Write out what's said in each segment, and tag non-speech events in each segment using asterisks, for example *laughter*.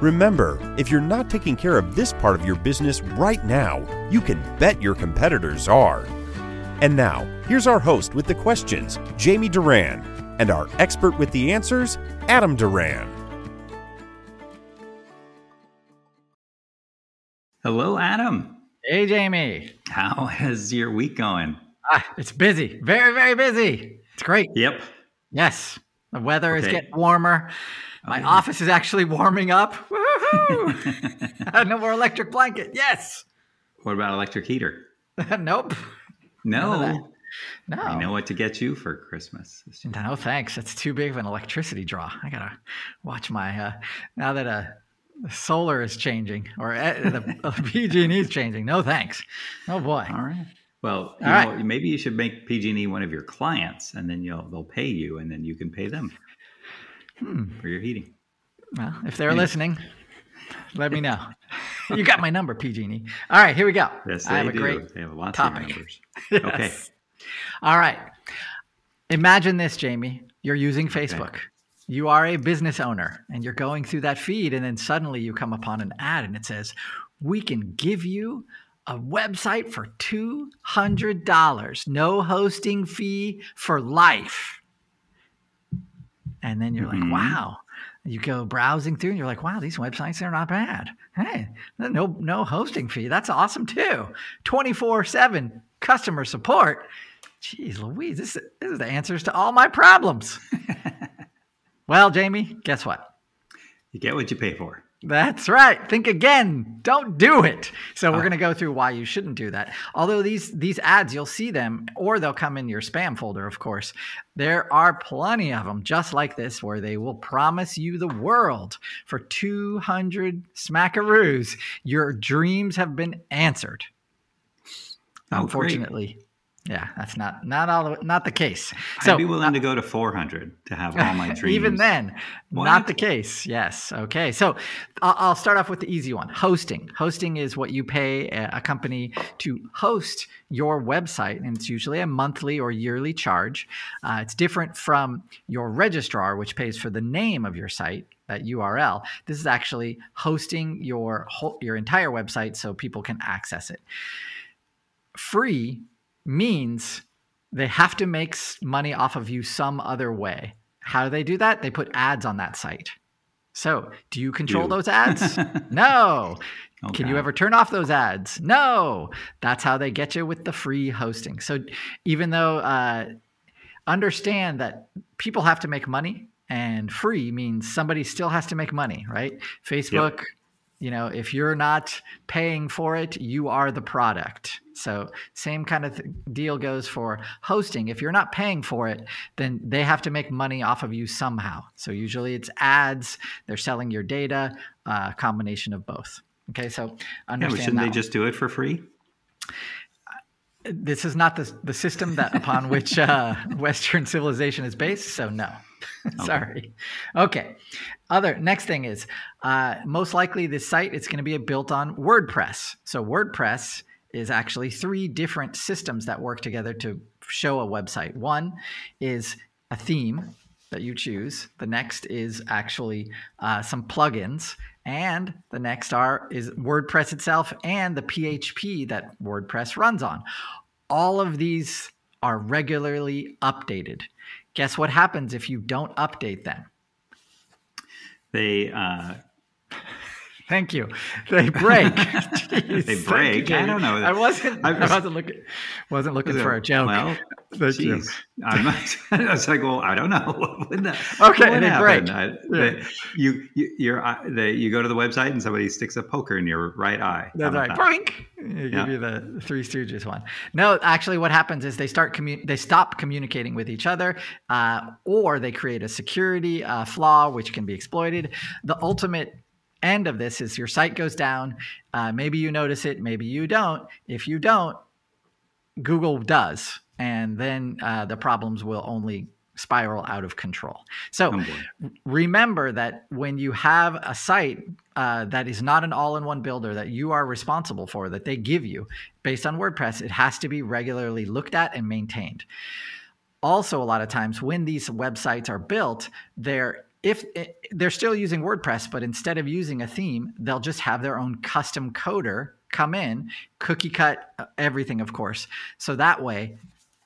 Remember, if you're not taking care of this part of your business right now, you can bet your competitors are. And now, here's our host with the questions, Jamie Duran, and our expert with the answers, Adam Duran. Hello, Adam. Hey, Jamie. How is your week going? Ah, it's busy. Very, very busy. It's great. Yep. Yes. The weather is getting warmer. My office is actually warming up. *laughs* Woohoo! *laughs* no more electric blanket. Yes. What about electric heater? *laughs* nope. No. No. I know what to get you for Christmas. No thanks. That's too big of an electricity draw. I gotta watch my uh, now that uh, solar is changing or uh, the PG&E is changing. No thanks. Oh boy. All right. Well, you All know, right. maybe you should make PG&E one of your clients, and then you'll they'll pay you, and then you can pay them Hmm. for your heating. Well, if they're listening, let me know. *laughs* You got my number, PG&E. All right, here we go. Yes, I they have a do. great they have lots topic. of numbers. *laughs* Yes. Okay. All right. Imagine this, Jamie. You're using Facebook. You are a business owner and you're going through that feed, and then suddenly you come upon an ad and it says, We can give you a website for $200, no hosting fee for life. And then you're Mhm. like, Wow. You go browsing through and you're like, wow, these websites are not bad. Hey, no, no hosting fee. That's awesome too. 24 7 customer support. Jeez Louise, this, this is the answers to all my problems. *laughs* well, Jamie, guess what? You get what you pay for. That's right. Think again. Don't do it. So we're Oh. going to go through why you shouldn't do that. Although these these ads you'll see them or they'll come in your spam folder, of course. There are plenty of them just like this where they will promise you the world for 200 smackaroos. Your dreams have been answered. Oh, great. Yeah, that's not not all not the case. I'd be willing to go to 400 to have all my *laughs* dreams. Even then, What? not the case. Yes. Okay. So I'll, start off with the easy one hosting. Hosting is what you pay a, a company to host your website, and it's usually a monthly or yearly charge. Uh, it's different from your registrar, which pays for the name of your site. That URL. This is actually hosting your whole, your entire website so people can access it. Free means they have to make money off of you some other way. How do they do that? They put ads on that site. So, do you control You. those ads? *laughs* no. Oh, Can you ever turn off those ads? No. That's how they get you with the free hosting. So, even though uh, understand that people have to make money, and free means somebody still has to make money, right? Facebook, you know, if you're not paying for it, you are the product. So, same kind of th- deal goes for hosting. If you're not paying for it, then they have to make money off of you somehow. So, usually it's ads, they're selling your data, a combination of both. Okay, so Yeah, but shouldn't that they one. just do it for free? This is not the, the system that upon *laughs* which uh, Western civilization is based. So no, *laughs* sorry. Okay. Other next thing is uh, most likely this site it's going to be built on WordPress. So WordPress is actually three different systems that work together to show a website. One is a theme that you choose. The next is actually uh, some plugins, and the next are is WordPress itself and the PHP that WordPress runs on. All of these are regularly updated. Guess what happens if you don't update them? They uh, *laughs* Thank you. They break. *laughs* Jeez, They you, break? I don't know. I wasn't. I was- wasn't looking. Wasn't looking for a joke. Well, Thank you. I'm not, *laughs* I was like, well, I don't know. *laughs* What would that, Okay, what they happened? break. I, Yeah. the- you, you, you're, the, you go to the website and somebody sticks a poker in your right eye. That's right. Boink. You Yeah. give you the Three Stooges one. No, actually, what happens is they start commu- they stop communicating with each other, uh, or they create a security uh, flaw which can be exploited. The ultimate end of this is your site goes down. Uh, maybe you notice it, maybe you don't. If you don't, Google does, and then uh, the problems will only spiral out of control. So Oh, remember that when you have a site uh, that is not an all-in-one builder that you are responsible for, that they give you based on WordPress, it has to be regularly looked at and maintained. Also, a lot of times when these websites are built, they're if they're still using WordPress, but instead of using a theme, they'll just have their own custom coder come in, cookie cut uh, everything, of course. So that way,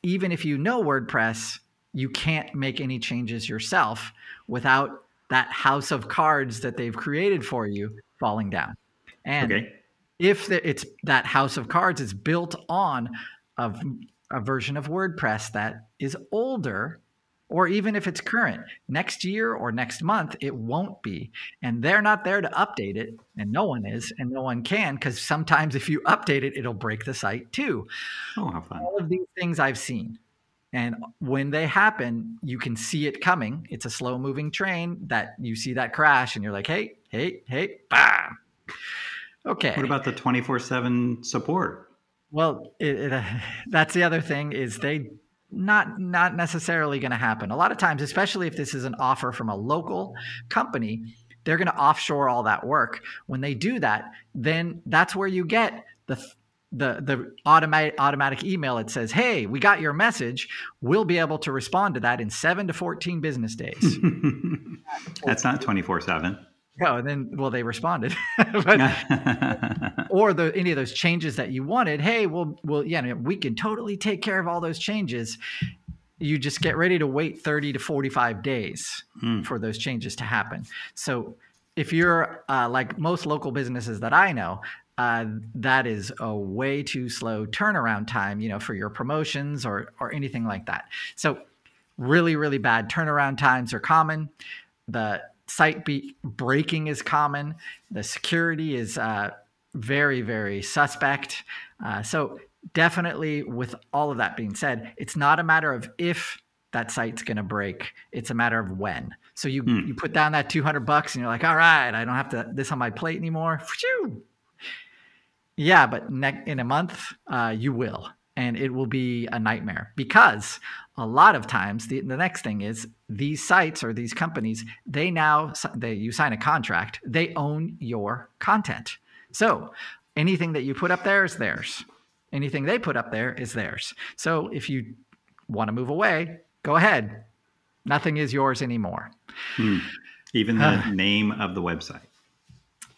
even if you know WordPress, you can't make any changes yourself without that house of cards that they've created for you falling down. And Okay. if the, it's that house of cards is built on a, a version of WordPress that is older, or even if it's current, next year or next month, it won't be. And they're not there to update it, and no one is, and no one can, because sometimes if you update it, it'll break the site too Oh, how fun. all of these things I've seen. And when they happen, you can see it coming. It's a slow moving train that you see that crash and you're like, hey, hey, hey, bam. Okay. What about the 24 7 support? Well, it, it, uh, *laughs* that's the other thing is they not not necessarily going to happen. A lot of times, especially if this is an offer from a local company, they're going to offshore all that work. When they do that, then that's where you get the the the automatic automatic email that says, "Hey, we got your message. We'll be able to respond to that in 7 to 14 business days." *laughs* That's not 24 7. oh, and then well they responded. *laughs* but *laughs* or the any of those changes that you wanted hey well well yeah we can totally take care of all those changes. You just get ready to wait 30 to 45 days Hmm. for those changes to happen. So if you're uh, like most local businesses that i know uh, that is a way too slow turnaround time you know for your promotions or or anything like that. So really really bad turnaround times are common. The site be- breaking is common. The security is uh, very very suspect. Uh, so definitely with all of that being said it's not a matter of if that site's going to break it's a matter of when. So you Hmm. you put down that 200 bucks and you're like all right i don't have to this on my plate anymore. Phew. yeah but ne- in a month uh, you will. And it will be a nightmare because a lot of times the, the next thing is these sites or these companies they now they you sign a contract they own your content so anything that you put up there is theirs anything they put up there is theirs so if you want to move away go ahead nothing is yours anymore Even the *sighs* name of the website.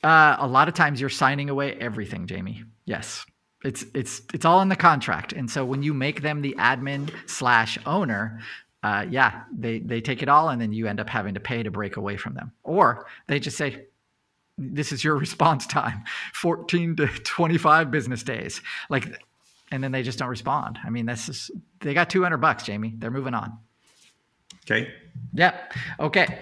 Uh, a lot of times you're signing away everything, Jamie. Yes. It's it's it's all in the contract. And so when you make them the admin slash owner, uh, yeah, they they take it all and then you end up having to pay to break away from them. Or they just say, This is your *laughs* response time, 14 to 25 business days. Like and then they just don't respond. I mean, that's just they got 200 bucks, Jamie. They're moving on. Okay. Yeah. Okay.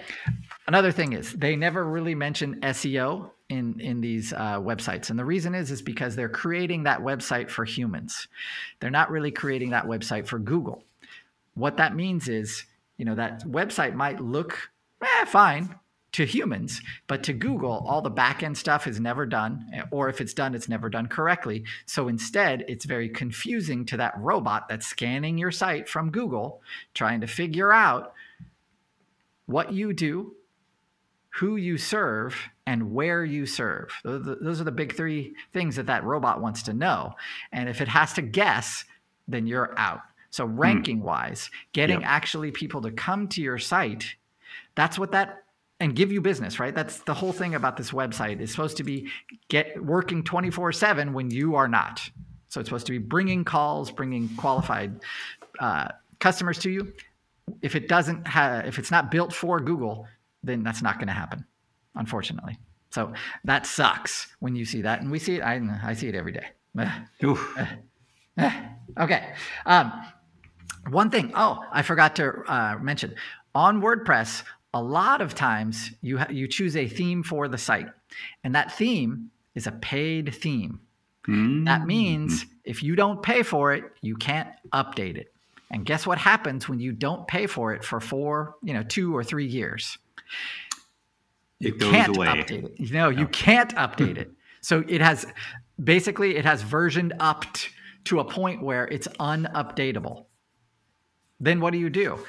Another thing is they never really mention SEO in in these uh, websites, and the reason is is because they're creating that website for humans. They're not really creating that website for Google. What that means is, you know, that website might look eh, fine to humans, but to Google, all the back end stuff is never done, eh, or if it's done, it's never done correctly. So instead, it's very confusing to that robot that's scanning your site from Google, trying to figure out what you do, who you serve, and where you serve. Those those are the big three things that that robot wants to know. And if it has to guess, then you're out. So, hmm. ranking wise, getting Yep. actually people to come to your site, that's what that and give you business, right? That's the whole thing about this website. It's supposed to be get working 24/7 when you are not. So it's supposed to be bringing calls, bringing qualified uh, customers to you. If it doesn't have, if it's not built for Google, then that's not going to happen, unfortunately. So that sucks when you see that, and we see it. I, I see it every day. *sighs* *sighs* Okay. Um, one thing. Oh, I forgot to uh, mention on WordPress. A lot of times you ha- you choose a theme for the site, and that theme is a paid theme. That means mm. if you don't pay for it, you can't update it. And guess what happens when you don't pay for it for four, you know, two or three years? It goes can't away. update it. No, you can't update *laughs* it. So it has basically it has versioned up to a point where it's unupdatable. Then what do you do?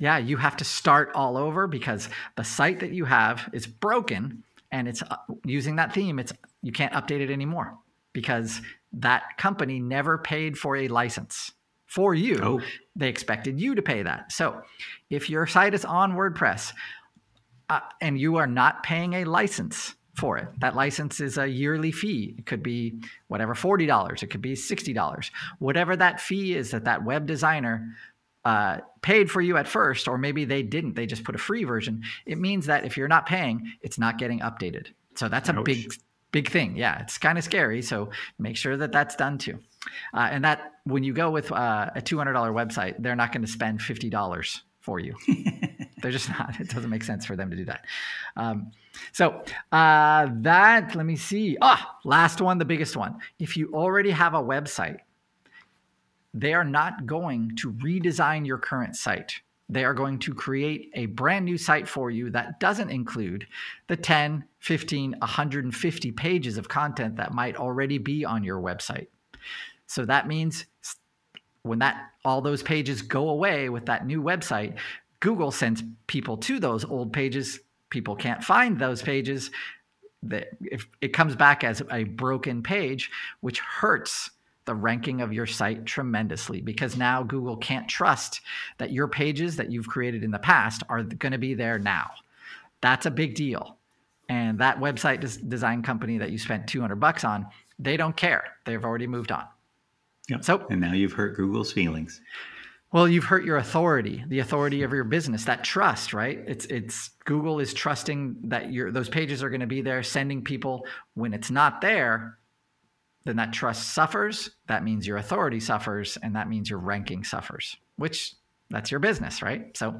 Yeah, you have to start all over because the site that you have is broken and it's uh, using that theme it's you can't update it anymore because that company never paid for a license for you. Oh. They expected you to pay that. So if your site is on WordPress uh, and you are not paying a license for it, that license is a yearly fee. It could be whatever, $40, it could be $60. Whatever that fee is that that web designer uh, paid for you at first, or maybe they didn't, they just put a free version. It means that if you're not paying, it's not getting updated. So that's a Ouch. big big thing. Yeah, it's kind of scary. So make sure that that's done too. Uh, and that when you go with uh, a $200 website, they're not going to spend $50 for you. *laughs* they're just not. It doesn't make sense for them to do that. Um, so uh, that, let me see. Ah, last one, the biggest one. If you already have a website, they are not going to redesign your current site they are going to create a brand new site for you that doesn't include the 10, 15, 150 pages of content that might already be on your website. So that means when that all those pages go away with that new website, Google sends people to those old pages. People can't find those pages. If it comes back as a broken page, which hurts the ranking of your site tremendously because now Google can't trust that your pages that you've created in the past are going to be there now. That's a big deal. And that website des- design company that you spent 200 bucks on, they don't care. They've already moved on. Yep. So, and now you've hurt Google's feelings. Well, you've hurt your authority, the authority of your business, that trust, right? It's it's Google is trusting that your those pages are going to be there, sending people when it's not there, then that trust suffers. That means your authority suffers, and that means your ranking suffers, which that's your business, right? So,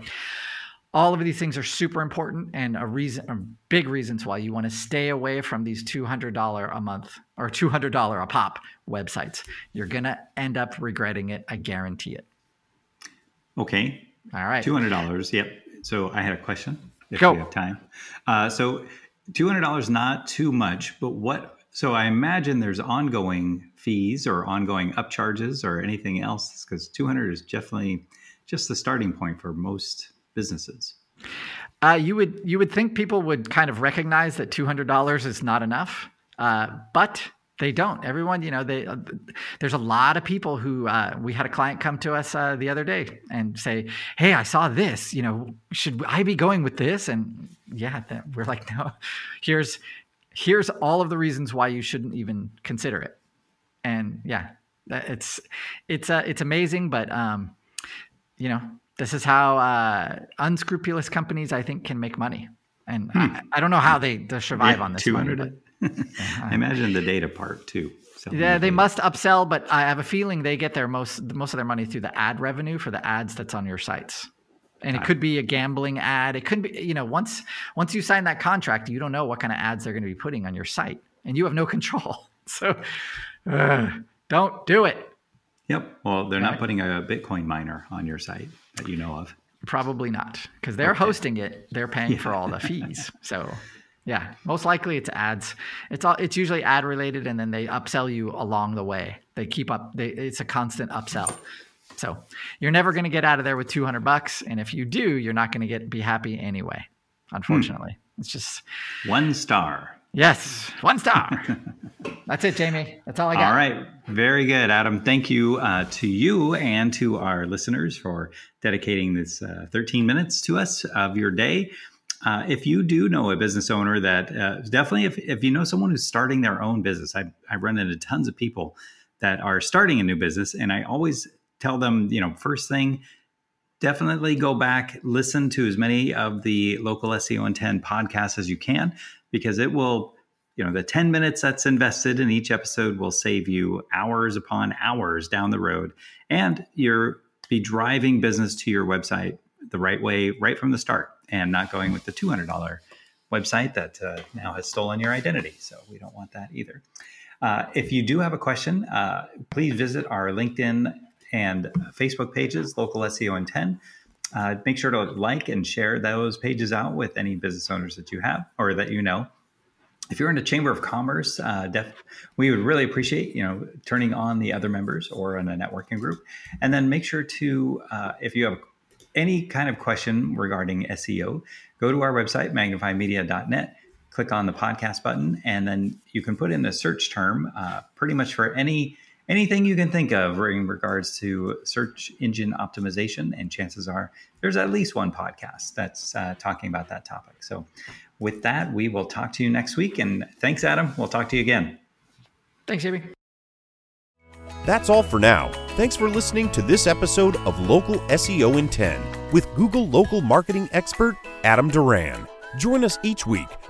all of these things are super important and a reason, or big reasons why you want to stay away from these $200 a month or $200 a pop websites. You're going to end up regretting it. I guarantee it. Okay. All right. $200. Yep. So I had a question if Go. we have time. Uh, so $200 not too much, but what so I imagine there's ongoing fees or ongoing upcharges or anything else because 200 is definitely just the starting point for most businesses. Uh, you would you would think people would kind of recognize that two hundred dollars is not enough, uh, but they don't. Everyone, you know, they uh, there's a lot of people who uh, we had a client come to us uh, the other day and say, "Hey, I saw this. You know, should I be going with this?" And yeah, we're like, "No, here's here's all of the reasons why you shouldn't even consider it. And yeah, it's it's uh, it's amazing, but um, you know, this is how uh, unscrupulous companies I think can make money. And hmm. I, I, don't know how they, they survive yeah, on this money. But, *laughs* I imagine the data part too. Yeah, they must upsell, but I have a feeling they get their most most of their money through the ad revenue for the ads that's on your sites and it could be a gambling ad. It could be you know once once you sign that contract you don't know what kind of ads they're going to be putting on your site and you have no *laughs* control. So uh, don't do it. Yep. Well they're not putting a bitcoin miner on your site that you know of. Probably not because they're okay. hosting it. They're paying yeah. for all the *laughs* fees. So yeah most likely it's ads. It's all it's usually ad related and then they upsell you along the way. They keep up they, it's a constant upsell so you're never going to get out of there with 200 bucks. And if you do, you're not going to get be happy anyway. Unfortunately, hmm. it's just one star. Yes, one star. *laughs* That's it, Jamie. That's all I got. All right. Very good, Adam. Thank you uh, to you and to our listeners for dedicating this uh, 13 minutes to us of your day. Uh, if you do know a business owner that uh, definitely, if, if you know someone who's starting their own business, I, I run into tons of people that are starting a new business, and I always tell them, you know, first thing, definitely go back, listen to as many of the local SEO in 10 podcasts as you can, because it will, you know, the 10 minutes that's invested in each episode will save you hours upon hours down the road. And you're be driving business to your website the right way right from the start and not going with the $200 website that uh, now has stolen your identity. So we don't want that either. Uh, if you do have a question, uh, please visit our LinkedIn and Facebook pages, Local SEO in 10. Uh, make sure to like and share those pages out with any business owners that you have or that you know. if you're in a chamber of commerce, uh, def- we would really appreciate you know turning on the other members or in a networking group, and then make sure to uh, if you have any kind of question regarding SEO, go to our website magnifymedia.net, click on the podcast button, and then you can put in the search term uh, pretty much for any anything you can think of in regards to search engine optimization, and chances are there's at least one podcast that's uh, talking about that topic. So with that, we will talk to you next week. And thanks, Adam. We'll talk to you again. Thanks, Jamie. That's all for now. Thanks for listening to this episode of Local SEO in 10 with Google local marketing expert Adam Duran. Join us each week